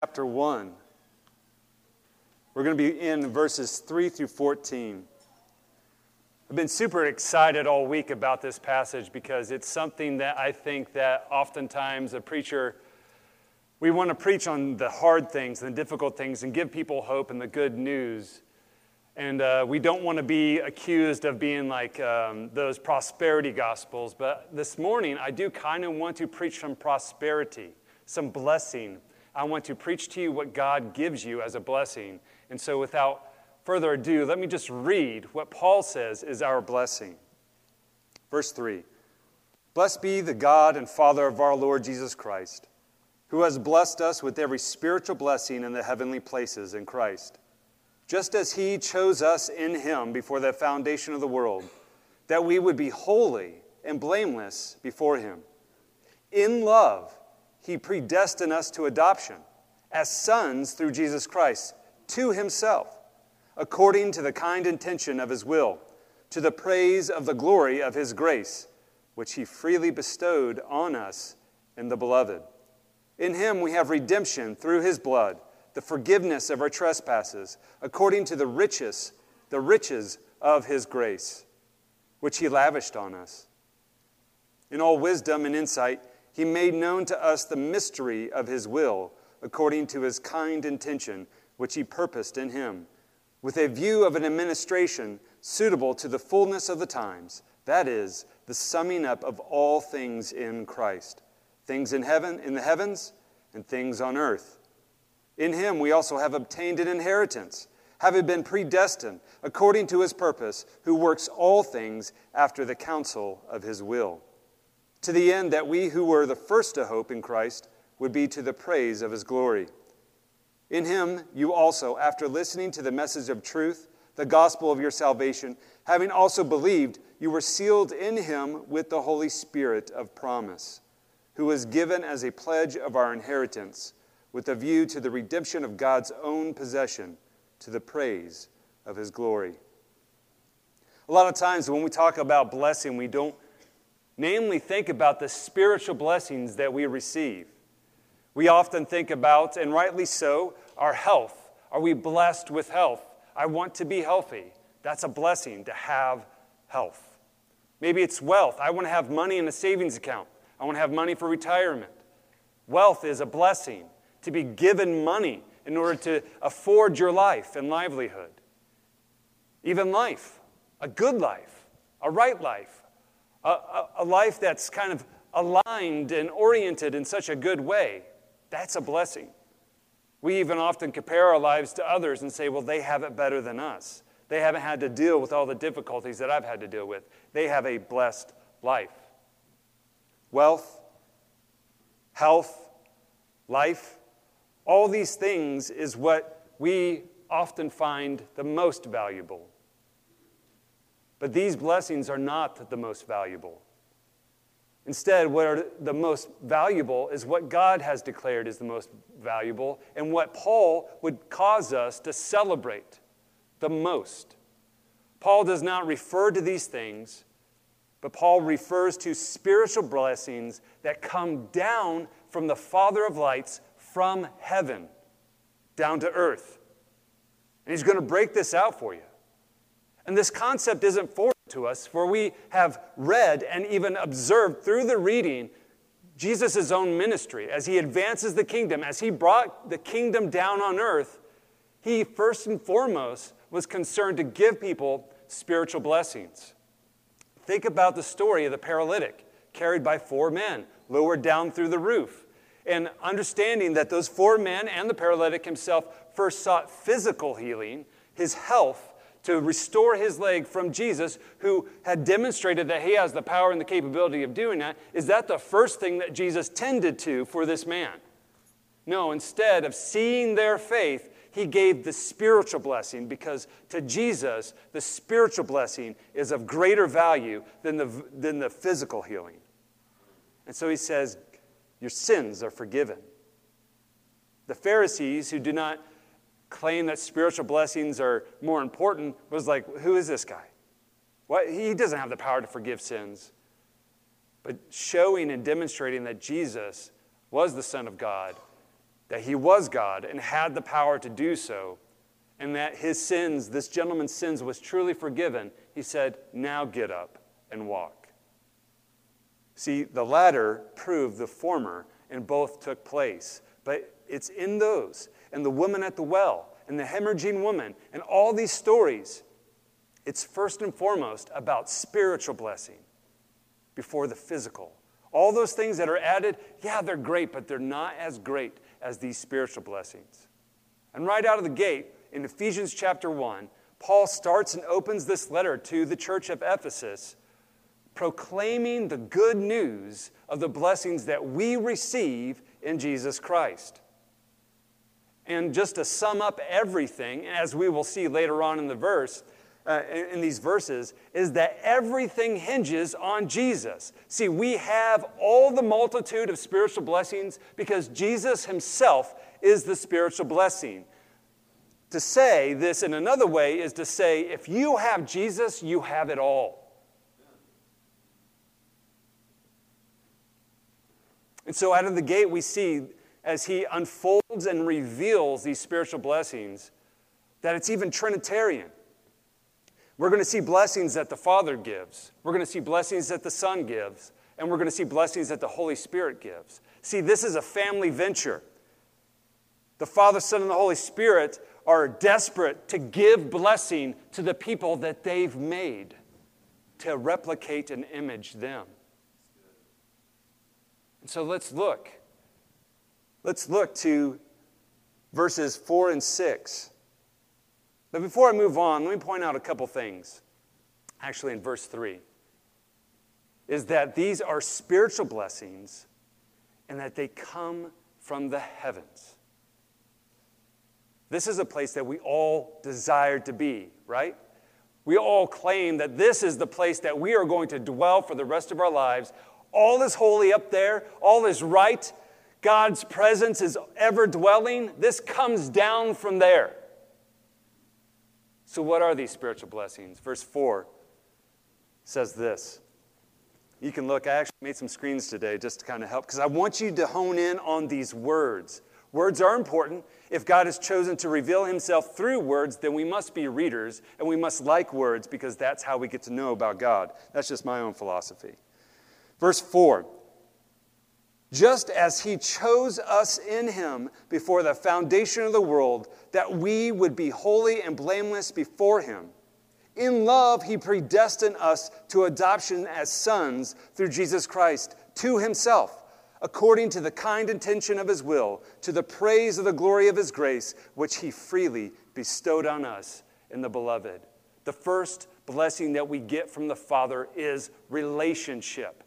chapter 1. We're going to be in verses 3 through 14. I've been super excited all week about this passage because it's something that I think that oftentimes a preacher we want to preach on the hard things and the difficult things and give people hope and the good news. And uh, we don't want to be accused of being like um, those prosperity gospels. But this morning, I do kind of want to preach some prosperity, some blessing. I want to preach to you what God gives you as a blessing. And so, without further ado, let me just read what Paul says is our blessing. Verse 3 Blessed be the God and Father of our Lord Jesus Christ who has blessed us with every spiritual blessing in the heavenly places in Christ, just as He chose us in Him before the foundation of the world, that we would be holy and blameless before Him. In love, He predestined us to adoption as sons through Jesus Christ to Himself, according to the kind intention of His will, to the praise of the glory of His grace, which He freely bestowed on us in the Beloved. In him we have redemption through his blood, the forgiveness of our trespasses, according to the riches, the riches of his grace, which he lavished on us. In all wisdom and insight, he made known to us the mystery of his will, according to his kind intention, which he purposed in him, with a view of an administration suitable to the fullness of the times, that is, the summing up of all things in Christ things in heaven, in the heavens, and things on earth. In him we also have obtained an inheritance, having been predestined according to his purpose, who works all things after the counsel of his will, to the end that we who were the first to hope in Christ would be to the praise of his glory. In him you also, after listening to the message of truth, the gospel of your salvation, having also believed, you were sealed in him with the Holy Spirit of promise who was given as a pledge of our inheritance, with a view to the redemption of God's own possession, to the praise of his glory. A lot of times when we talk about blessing, we don't namely think about the spiritual blessings that we receive. We often think about, and rightly so, our health. Are we blessed with health? I want to be healthy. That's a blessing to have health. Maybe it's wealth. I want to have money in a savings account. I want to have money for retirement. Wealth is a blessing to be given money in order to afford your life and livelihood. Even life, a good life, a right life, a, a, a life that's kind of aligned and oriented in such a good way. That's a blessing. We even often compare our lives to others and say, well, they have it better than us. They haven't had to deal with all the difficulties that I've had to deal with. They have a blessed life wealth, health, life. All these things is what we often find the most valuable. But these blessings are not the most valuable. Instead, what are the most valuable is what God has declared is the most valuable and what Paul would cause us to celebrate the most. Paul does not refer to these things but Paul refers to spiritual blessings that come down from the Father of lights from heaven down to earth. And he's going to break this out for you. And this concept isn't foreign to us, for we have read and even observed through the reading Jesus' own ministry as he advances the kingdom, as he brought the kingdom down on earth. He first and foremost was concerned to give people spiritual blessings. Think about the story of the paralytic carried by four men, lowered down through the roof. And understanding that those four men and the paralytic himself first sought physical healing, his health, to restore his leg from Jesus, who had demonstrated that he has the power and the capability of doing that, is that the first thing that Jesus tended to for this man? No, instead of seeing their faith, he gave the spiritual blessing because to Jesus, the spiritual blessing is of greater value than the, than the physical healing. And so he says, Your sins are forgiven. The Pharisees, who do not claim that spiritual blessings are more important, was like, Who is this guy? What? He doesn't have the power to forgive sins. But showing and demonstrating that Jesus was the Son of God that he was God and had the power to do so, and that his sins, this gentleman's sins, was truly forgiven, he said, Now get up and walk. See, the latter proved the former, and both took place. But it's in those, and the woman at the well, and the hemorrhaging woman, and all these stories, it's first and foremost about spiritual blessing before the physical. All those things that are added, yeah, they're great, but they're not as great as these spiritual blessings. And right out of the gate, in Ephesians chapter 1, Paul starts and opens this letter to the church of Ephesus, proclaiming the good news of the blessings that we receive in Jesus Christ. And just to sum up everything, as we will see later on in the verse, uh, in these verses is that everything hinges on Jesus. See, we have all the multitude of spiritual blessings because Jesus himself is the spiritual blessing. To say this in another way is to say, if you have Jesus, you have it all. And so, out of the gate, we see as he unfolds and reveals these spiritual blessings that it's even Trinitarian. We're going to see blessings that the Father gives. We're going to see blessings that the Son gives. And we're going to see blessings that the Holy Spirit gives. See, this is a family venture. The Father, Son, and the Holy Spirit are desperate to give blessing to the people that they've made, to replicate and image them. And so let's look. Let's look to verses 4 and 6. But before I move on, let me point out a couple things. Actually, in verse 3, is that these are spiritual blessings and that they come from the heavens. This is a place that we all desire to be, right? We all claim that this is the place that we are going to dwell for the rest of our lives. All is holy up there, all is right. God's presence is ever dwelling. This comes down from there. So, what are these spiritual blessings? Verse 4 says this. You can look, I actually made some screens today just to kind of help, because I want you to hone in on these words. Words are important. If God has chosen to reveal himself through words, then we must be readers and we must like words because that's how we get to know about God. That's just my own philosophy. Verse 4 just as he chose us in him before the foundation of the world, that we would be holy and blameless before him. In love, he predestined us to adoption as sons through Jesus Christ to himself, according to the kind intention of his will, to the praise of the glory of his grace, which he freely bestowed on us in the beloved. The first blessing that we get from the Father is relationship.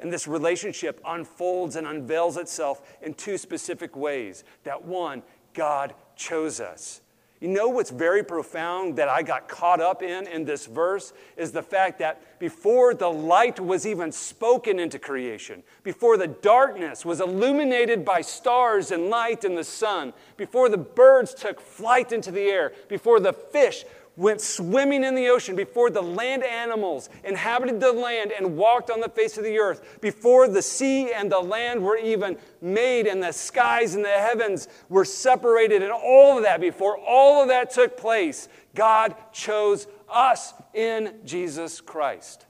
And this relationship unfolds and unveils itself in two specific ways. That one, God chose us. You know what's very profound that I got caught up in in this verse is the fact that before the light was even spoken into creation, before the darkness was illuminated by stars and light and the sun, before the birds took flight into the air, before the fish went swimming in the ocean, before the land animals inhabited the land and walked on the face of the earth, before the sea and the land were even made and the skies and the heavens were separated, and all of that, before all of that took place, God chose us in Jesus Christ.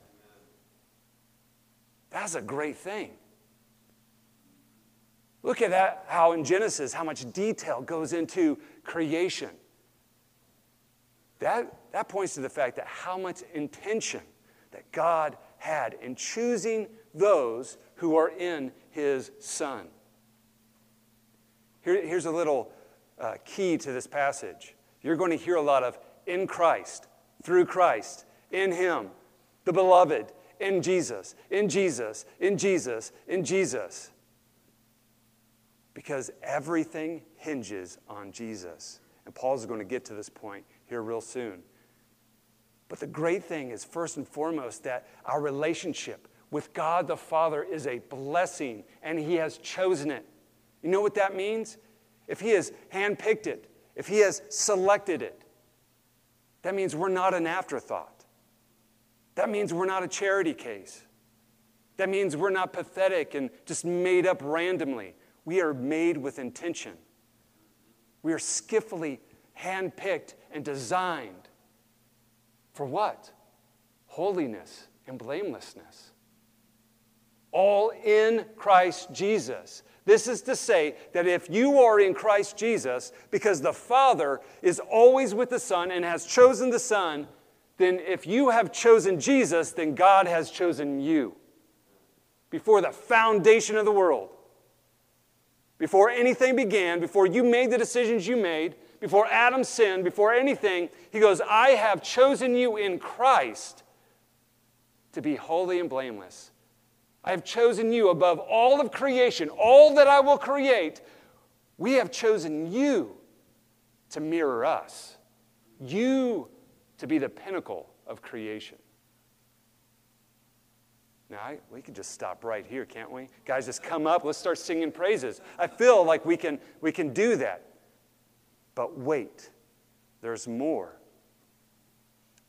That's a great thing. Look at that, how in Genesis, how much detail goes into creation. That, that points to the fact that how much intention that God had in choosing those who are in his Son. Here, here's a little uh, key to this passage. You're going to hear a lot of in Christ, through Christ, in Him, the beloved, in Jesus, in Jesus, in Jesus, in Jesus. Because everything hinges on Jesus. And Paul's going to get to this point here real soon. But the great thing is, first and foremost, that our relationship with God the Father is a blessing and He has chosen it. You know what that means? If He has handpicked it, if He has selected it, that means we're not an afterthought. That means we're not a charity case. That means we're not pathetic and just made up randomly. We are made with intention. We are skillfully handpicked and designed for what? Holiness and blamelessness. All in Christ Jesus. This is to say that if you are in Christ Jesus, because the Father is always with the Son and has chosen the Son, then if you have chosen Jesus, then God has chosen you. Before the foundation of the world, before anything began, before you made the decisions you made, before Adam sinned, before anything, he goes, I have chosen you in Christ to be holy and blameless. I have chosen you above all of creation, all that I will create. We have chosen you to mirror us, you to be the pinnacle of creation. Now, I, we can just stop right here, can't we? Guys, just come up. Let's start singing praises. I feel like we can, we can do that. But wait, there's more.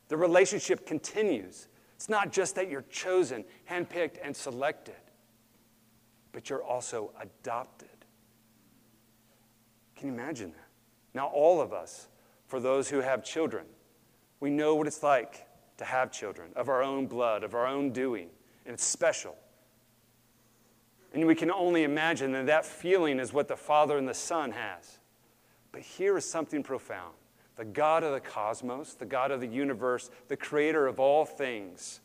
The relationship continues. It's not just that you're chosen, handpicked, and selected, but you're also adopted. Can you imagine that? Now, all of us, for those who have children, we know what it's like to have children of our own blood, of our own doing, and it's special. And we can only imagine that that feeling is what the Father and the Son has. But here is something profound the God of the cosmos, the God of the universe, the creator of all things,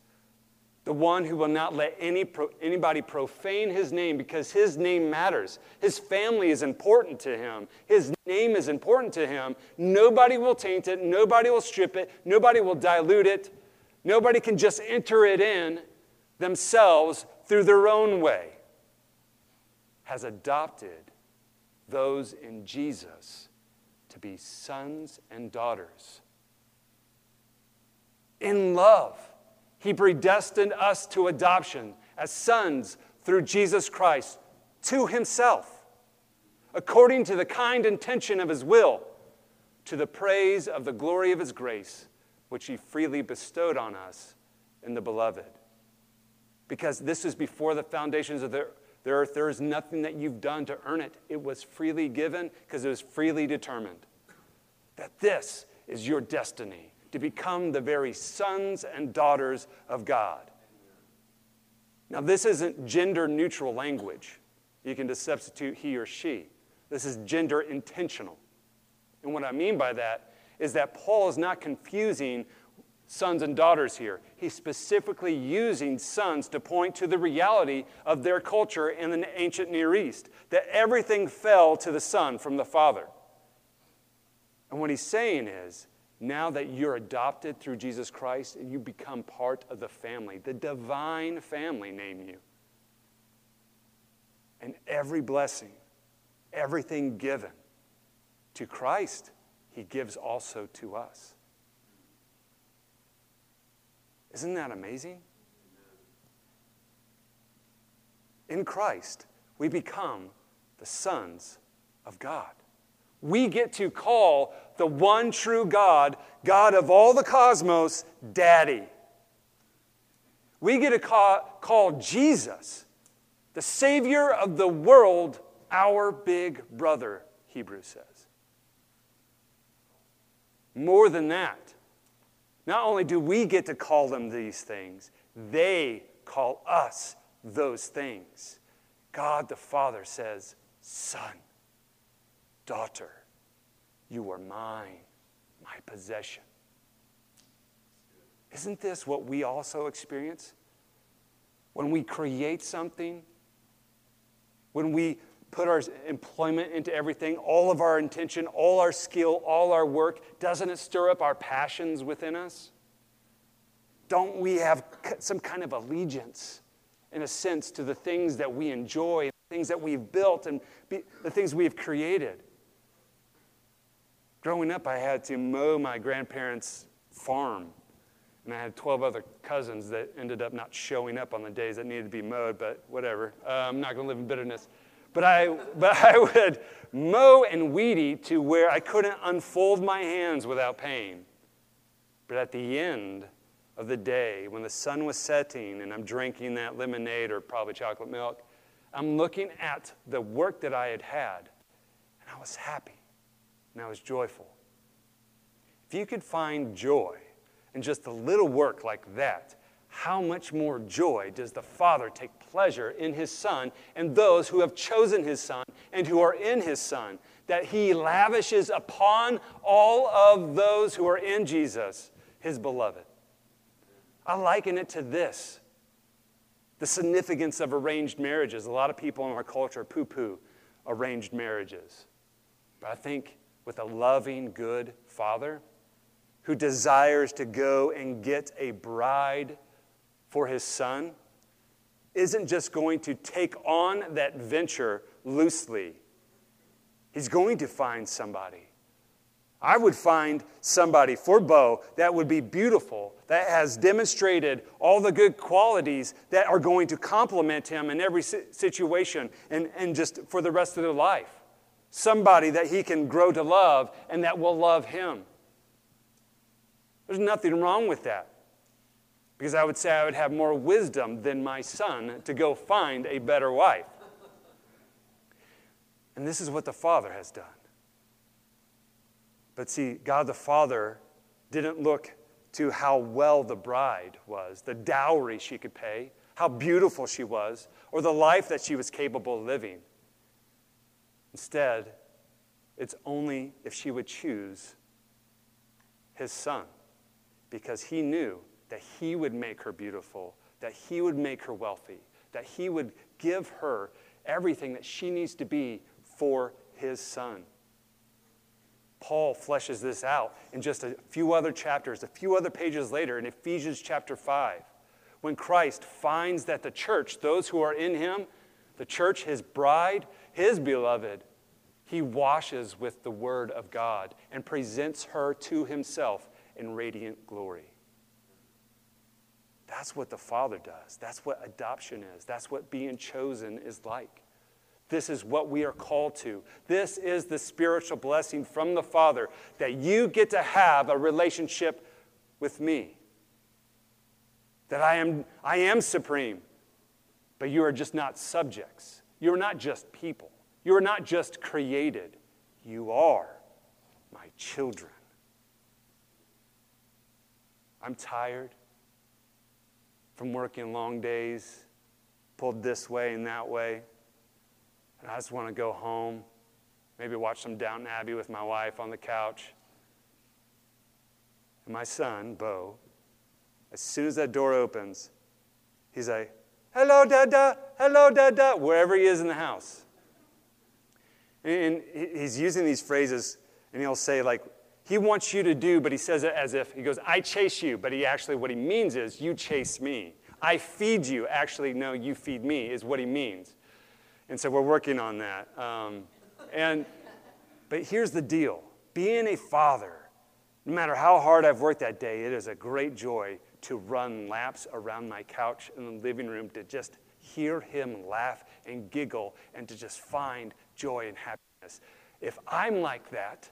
the one who will not let any, anybody profane his name because his name matters. His family is important to him. His name is important to him. Nobody will taint it. Nobody will strip it. Nobody will dilute it. Nobody can just enter it in themselves through their own way. Has adopted those in Jesus to be sons and daughters. In love, He predestined us to adoption as sons through Jesus Christ to Himself, according to the kind intention of His will, to the praise of the glory of His grace, which He freely bestowed on us in the Beloved. Because this is before the foundations of the earth, there is nothing that you've done to earn it. It was freely given because it was freely determined. That this is your destiny to become the very sons and daughters of God. Now, this isn't gender neutral language. You can just substitute he or she. This is gender intentional. And what I mean by that is that Paul is not confusing sons and daughters here. He's specifically using sons to point to the reality of their culture in the ancient Near East, that everything fell to the son from the father. And what he's saying is, now that you're adopted through Jesus Christ and you become part of the family, the divine family, name you. And every blessing, everything given to Christ, he gives also to us. Isn't that amazing? In Christ, we become the sons of God. We get to call the one true God, God of all the cosmos, Daddy. We get to call, call Jesus, the Savior of the world, our big brother, Hebrews says. More than that, not only do we get to call them these things, they call us those things. God the Father says, Son, daughter, you are mine, my possession. Isn't this what we also experience? When we create something, when we put our employment into everything, all of our intention, all our skill, all our work, doesn't it stir up our passions within us? Don't we have some kind of allegiance, in a sense, to the things that we enjoy, the things that we've built, and the things we've created? Growing up, I had to mow my grandparents' farm. And I had 12 other cousins that ended up not showing up on the days that needed to be mowed, but whatever. Uh, I'm not going to live in bitterness. But I, but I would mow and weed eat to where I couldn't unfold my hands without pain. But at the end of the day, when the sun was setting and I'm drinking that lemonade or probably chocolate milk, I'm looking at the work that I had had, and I was happy and I was joyful. If you could find joy in just a little work like that, how much more joy does the Father take pleasure in His Son and those who have chosen His Son and who are in His Son, that He lavishes upon all of those who are in Jesus, His beloved? I liken it to this the significance of arranged marriages. A lot of people in our culture poo poo arranged marriages. But I think with a loving, good father who desires to go and get a bride for his son isn't just going to take on that venture loosely. He's going to find somebody I would find somebody for Bo that would be beautiful, that has demonstrated all the good qualities that are going to complement him in every situation and, and just for the rest of their life. Somebody that he can grow to love and that will love him. There's nothing wrong with that. Because I would say I would have more wisdom than my son to go find a better wife. And this is what the Father has done. But see, God the Father didn't look to how well the bride was, the dowry she could pay, how beautiful she was, or the life that she was capable of living. Instead, it's only if she would choose his son, because he knew that he would make her beautiful, that he would make her wealthy, that he would give her everything that she needs to be for his son. Paul fleshes this out in just a few other chapters, a few other pages later in Ephesians chapter 5. When Christ finds that the church, those who are in him, the church, his bride, his beloved, he washes with the word of God and presents her to himself in radiant glory. That's what the Father does. That's what adoption is. That's what being chosen is like. This is what we are called to. This is the spiritual blessing from the Father that you get to have a relationship with me. That I am, I am supreme, but you are just not subjects. You're not just people. You are not just created. You are my children. I'm tired from working long days, pulled this way and that way. And I just want to go home, maybe watch some Downton Abbey with my wife on the couch. And my son, Bo, as soon as that door opens, he's like, hello, Dada, hello, Dada, wherever he is in the house. And he's using these phrases, and he'll say, like, he wants you to do, but he says it as if, he goes, I chase you, but he actually, what he means is, you chase me. I feed you. Actually, no, you feed me, is what he means. And so we're working on that. Um, and, but here's the deal being a father, no matter how hard I've worked that day, it is a great joy to run laps around my couch in the living room to just hear him laugh and giggle and to just find joy and happiness. If I'm like that,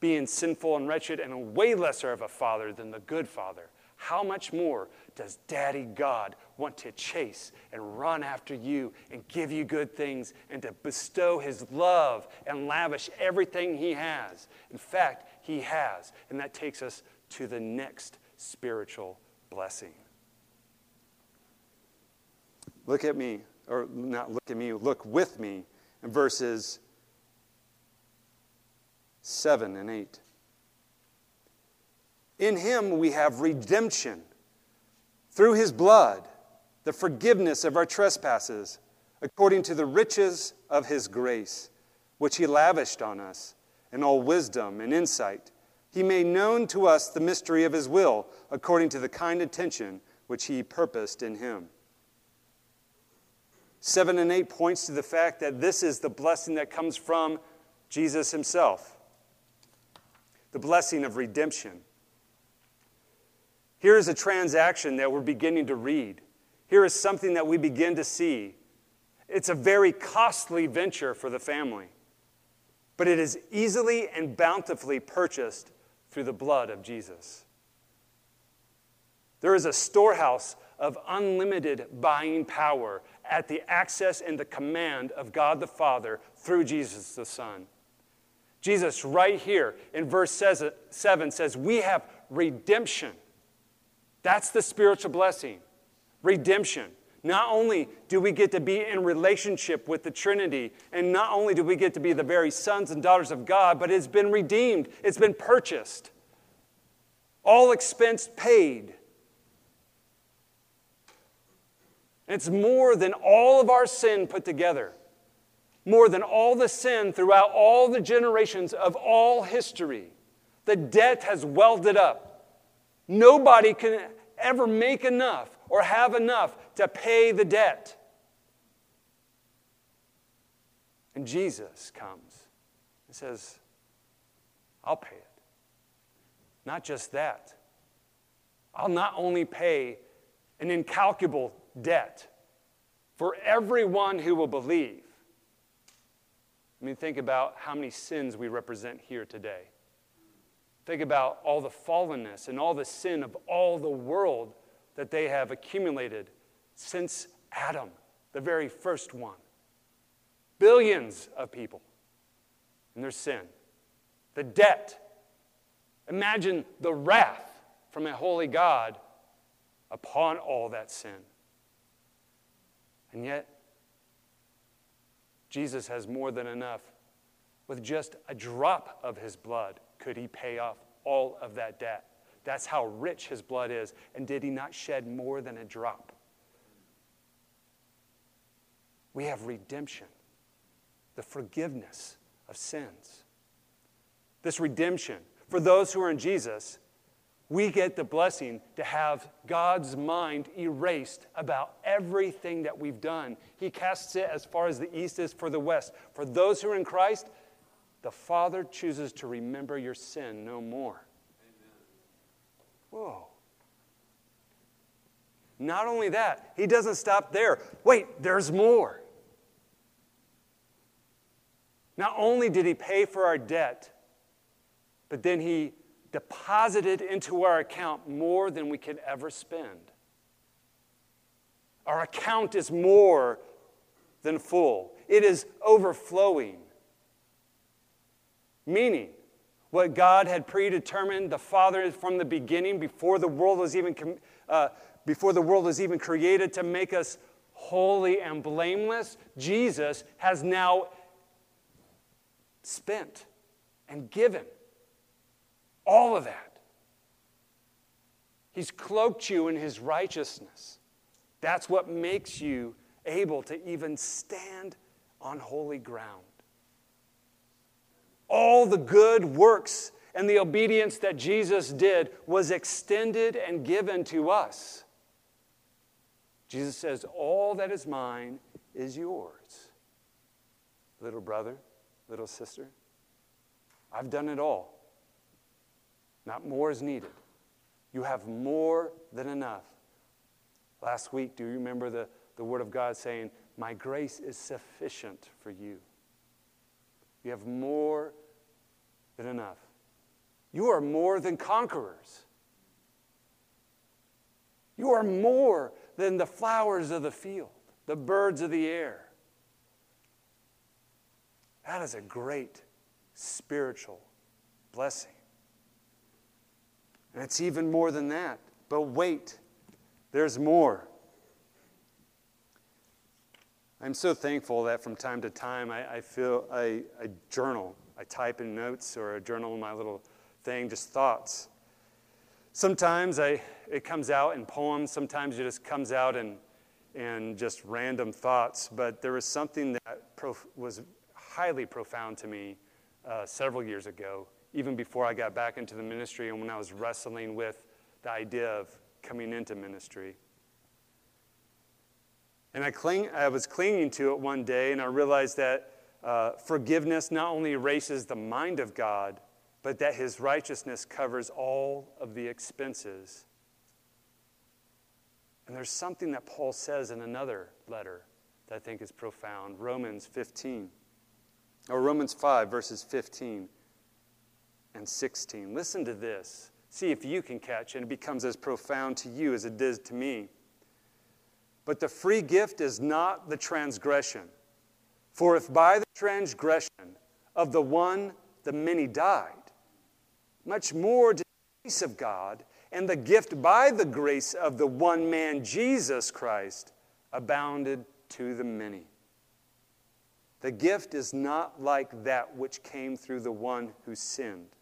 being sinful and wretched and a way lesser of a father than the good father, how much more does Daddy God want to chase and run after you and give you good things and to bestow His love and lavish everything He has? In fact, He has. And that takes us to the next spiritual blessing. Look at me, or not look at me, look with me in verses 7 and 8. In him we have redemption through his blood, the forgiveness of our trespasses, according to the riches of his grace, which he lavished on us in all wisdom and insight. He made known to us the mystery of his will, according to the kind attention which he purposed in him. 7 and 8 points to the fact that this is the blessing that comes from Jesus himself the blessing of redemption. Here is a transaction that we're beginning to read. Here is something that we begin to see. It's a very costly venture for the family, but it is easily and bountifully purchased through the blood of Jesus. There is a storehouse of unlimited buying power at the access and the command of God the Father through Jesus the Son. Jesus, right here in verse 7, says, We have redemption. That's the spiritual blessing redemption. Not only do we get to be in relationship with the Trinity, and not only do we get to be the very sons and daughters of God, but it's been redeemed, it's been purchased, all expense paid. It's more than all of our sin put together, more than all the sin throughout all the generations of all history. The debt has welded up. Nobody can ever make enough or have enough to pay the debt. And Jesus comes and says, I'll pay it. Not just that, I'll not only pay an incalculable debt for everyone who will believe. I mean, think about how many sins we represent here today. Think about all the fallenness and all the sin of all the world that they have accumulated since Adam, the very first one. Billions of people and their sin. The debt. Imagine the wrath from a holy God upon all that sin. And yet, Jesus has more than enough. With just a drop of his blood, could he pay off all of that debt? That's how rich his blood is. And did he not shed more than a drop? We have redemption, the forgiveness of sins. This redemption, for those who are in Jesus, we get the blessing to have God's mind erased about everything that we've done. He casts it as far as the east is for the west. For those who are in Christ, the Father chooses to remember your sin no more. Whoa. Not only that, he doesn't stop there. Wait, there's more. Not only did he pay for our debt, but then he deposited into our account more than we could ever spend. Our account is more than full, it is overflowing. Meaning, what God had predetermined, the Father from the beginning, before the world was even, uh, before the world was even created to make us holy and blameless, Jesus has now spent and given all of that. He's cloaked you in his righteousness. That's what makes you able to even stand on holy ground. All the good works and the obedience that Jesus did was extended and given to us. Jesus says, All that is mine is yours. Little brother, little sister, I've done it all. Not more is needed. You have more than enough. Last week, do you remember the, the Word of God saying, My grace is sufficient for you? You have more than enough. You are more than conquerors. You are more than the flowers of the field, the birds of the air. That is a great spiritual blessing. And it's even more than that. But wait, there's more. I'm so thankful that from time to time I, I feel I, I journal. I type in notes or a journal my little thing, just thoughts. Sometimes I, it comes out in poems, sometimes it just comes out in, in just random thoughts. But there was something that prof- was highly profound to me uh, several years ago even before I got back into the ministry and when I was wrestling with the idea of coming into ministry. And I, cling, I was clinging to it one day, and I realized that uh, forgiveness not only erases the mind of God, but that his righteousness covers all of the expenses. And there's something that Paul says in another letter that I think is profound Romans 15, or Romans 5, verses 15 and 16. Listen to this. See if you can catch it. And it becomes as profound to you as it did to me. But the free gift is not the transgression. For if by the transgression of the one the many died, much more did the grace of God and the gift by the grace of the one man, Jesus Christ, abounded to the many. The gift is not like that which came through the one who sinned.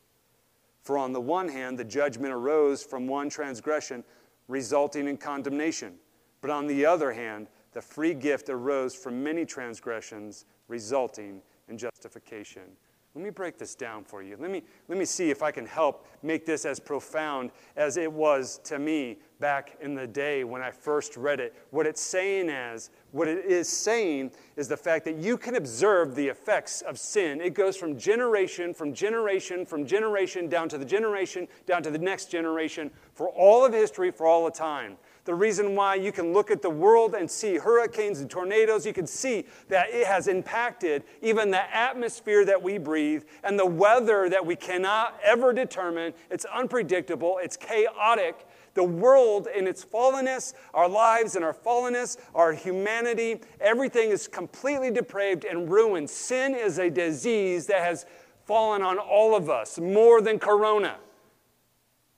For on the one hand, the judgment arose from one transgression, resulting in condemnation. But on the other hand, the free gift arose from many transgressions, resulting in justification. Let me break this down for you. Let me, let me see if I can help make this as profound as it was to me back in the day when I first read it. What it's saying as, what it is saying is the fact that you can observe the effects of sin. It goes from generation, from generation, from generation, down to the generation, down to the next generation, for all of history, for all the time the reason why you can look at the world and see hurricanes and tornadoes. You can see that it has impacted even the atmosphere that we breathe and the weather that we cannot ever determine. It's unpredictable, it's chaotic. The world in its fallenness, our lives in our fallenness, our humanity, everything is completely depraved and ruined. Sin is a disease that has fallen on all of us more than corona.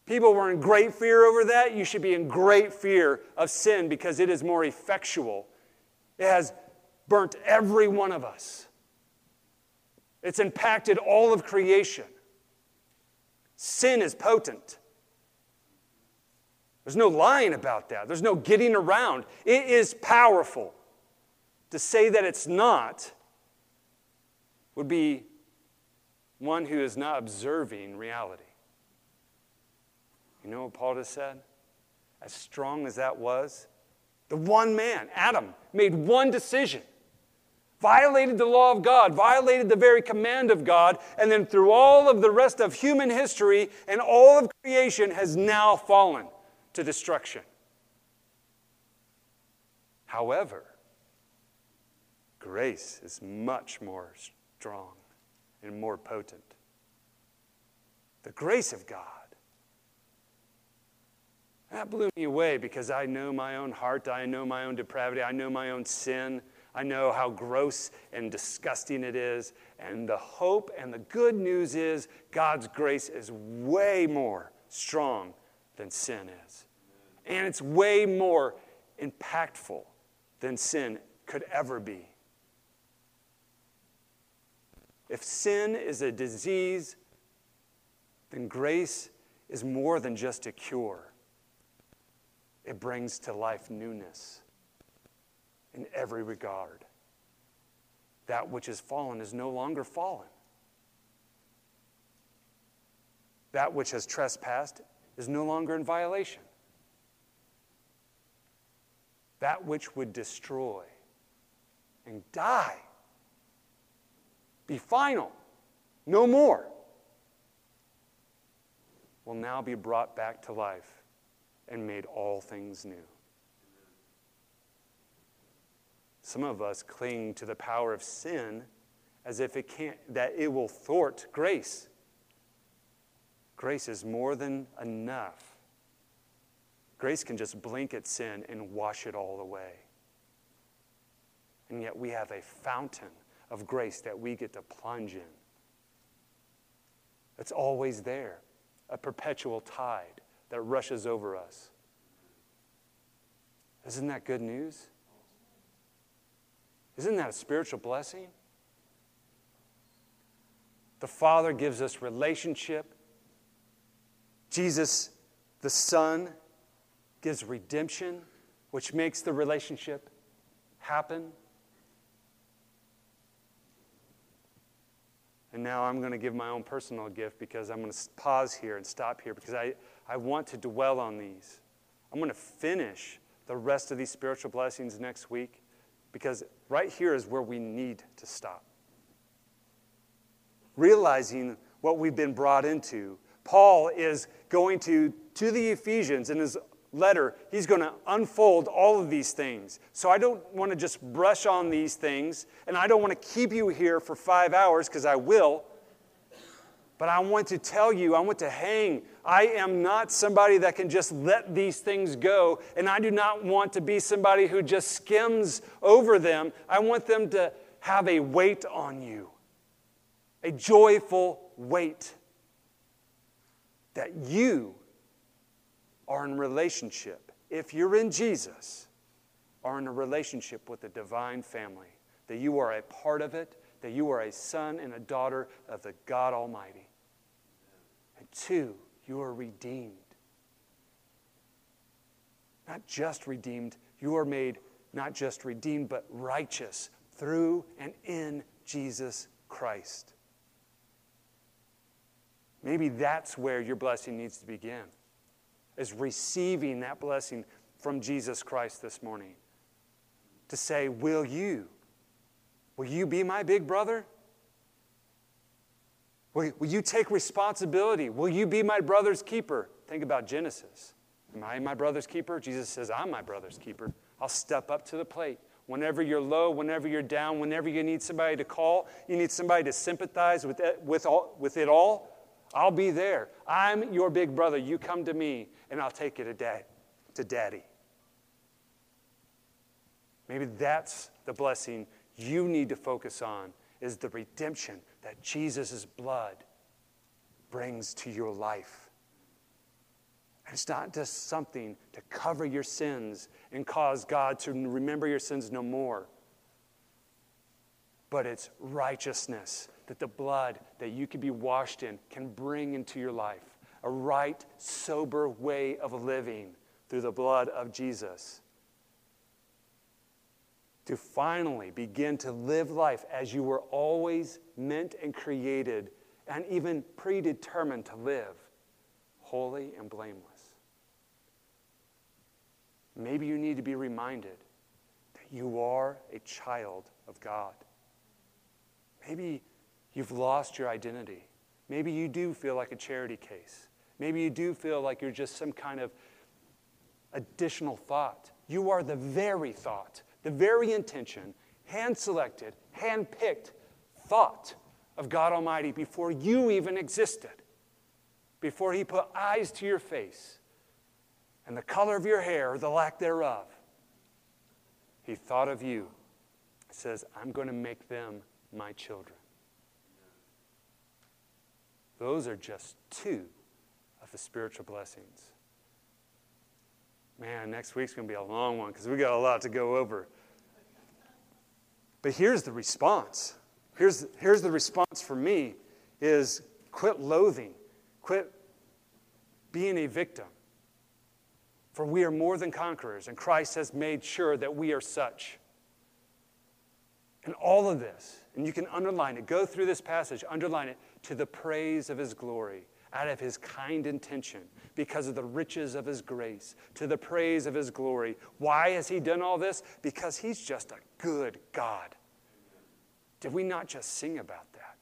People were in great fear over that. You should be in great fear of sin because it is more effectual. It has burnt every one of us, it's impacted all of creation. Sin is potent. There's no lying about that, there's no getting around. It is powerful. To say that it's not would be one who is not observing reality. You know what Paul just said? As strong as that was, the one man, Adam, made one decision, violated the law of God, violated the very command of God, and then through all of the rest of human history and all of creation has now fallen to destruction. However, grace is much more strong and more potent. The grace of God that blew me away because I know my own heart. I know my own depravity. I know my own sin. I know how gross and disgusting it is. And the hope and the good news is God's grace is way more strong than sin is. And it's way more impactful than sin could ever be. If sin is a disease, then grace is more than just a cure it brings to life newness in every regard. That which is fallen is no longer fallen. That which has trespassed is no longer in violation. That which would destroy and die, be final, no more, will now be brought back to life and made all things new. Some of us cling to the power of sin as if it can't, that it will thwart grace. Grace is more than enough. Grace can just blink at sin and wash it all away. And yet we have a fountain of grace that we get to plunge in. It's always there, a perpetual tide that rushes over us. Isn't that good news? Isn't that a spiritual blessing? The Father gives us relationship. Jesus, the Son, gives redemption, which makes the relationship happen. And now I'm going to give my own personal gift because I'm going to pause here and stop here because I, I want to dwell on these. I'm going to finish the rest of these spiritual blessings next week because right here is where we need to stop. Realizing what we've been brought into. Paul is going to, to the Ephesians in his letter, he's going to unfold all of these things. So I don't want to just brush on these things, and I don't want to keep you here for five hours because I will. But I want to tell you, I want to hang. I am not somebody that can just let these things go, and I do not want to be somebody who just skims over them. I want them to have a weight on you, a joyful weight that you are in relationship. If you're in Jesus, are in a relationship with the divine family, that you are a part of it, that you are a son and a daughter of the God Almighty. Two, you are redeemed. Not just redeemed, you are made not just redeemed, but righteous through and in Jesus Christ. Maybe that's where your blessing needs to begin, is receiving that blessing from Jesus Christ this morning. To say, Will you? Will you be my big brother? Will, will you take responsibility? Will you be my brother's keeper? Think about Genesis. Am I my brother's keeper? Jesus says, I'm my brother's keeper. I'll step up to the plate. Whenever you're low, whenever you're down, whenever you need somebody to call, you need somebody to sympathize with it, with, all, with it all, I'll be there. I'm your big brother. You come to me, and I'll take you to, dad, to daddy. Maybe that's the blessing you need to focus on is the redemption that Jesus' blood brings to your life. And it's not just something to cover your sins and cause God to remember your sins no more, but it's righteousness that the blood that you can be washed in can bring into your life. A right, sober way of living through the blood of Jesus to finally begin to live life as you were always meant and created and even predetermined to live holy and blameless. Maybe you need to be reminded that you are a child of God. Maybe you've lost your identity. Maybe you do feel like a charity case. Maybe you do feel like you're just some kind of additional thought. You are the very thought the very intention, hand selected, hand picked thought of God Almighty before you even existed, before He put eyes to your face and the color of your hair or the lack thereof. He thought of you. He says, I'm going to make them my children. Those are just two of the spiritual blessings. Man, next week's going to be a long one because we got a lot to go over. But here's the response. Here's, here's the response for me is quit loathing. Quit being a victim. For we are more than conquerors, and Christ has made sure that we are such. And all of this, and you can underline it, go through this passage, underline it, to the praise of his glory out of his kind intention because of the riches of his grace, to the praise of his glory. Why has he done all this? Because he's just a good God. Did we not just sing about that?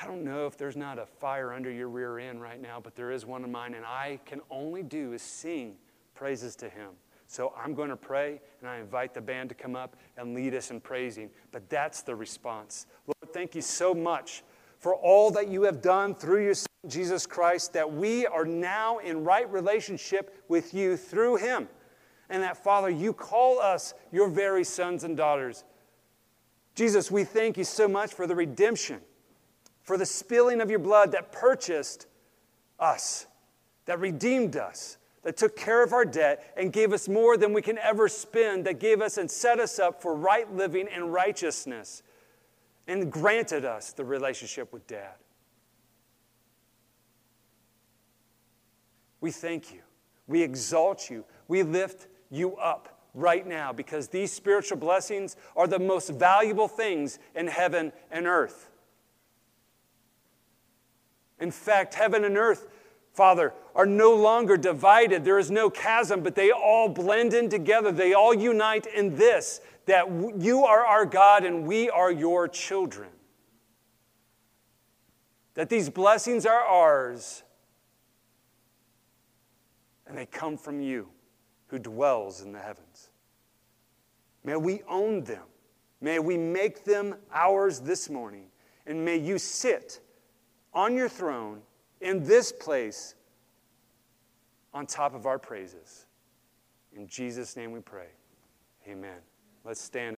I don't know if there's not a fire under your rear end right now, but there is one in mine, and I can only do is sing praises to him. So I'm going to pray, and I invite the band to come up and lead us in praising. But that's the response. Lord, thank you so much for all that you have done through your Son, Jesus Christ, that we are now in right relationship with you through him. And that, Father, you call us your very sons and daughters. Jesus, we thank you so much for the redemption, for the spilling of your blood that purchased us, that redeemed us, that took care of our debt and gave us more than we can ever spend, that gave us and set us up for right living and righteousness and granted us the relationship with Dad. We thank you. We exalt you. We lift you up right now because these spiritual blessings are the most valuable things in heaven and earth. In fact, heaven and earth, Father, are no longer divided. There is no chasm, but they all blend in together. They all unite in this that you are our God and we are your children. That these blessings are ours and they come from you who dwells in the heavens. May we own them. May we make them ours this morning. And may you sit on your throne in this place on top of our praises. In Jesus' name we pray. Amen. Let's stand.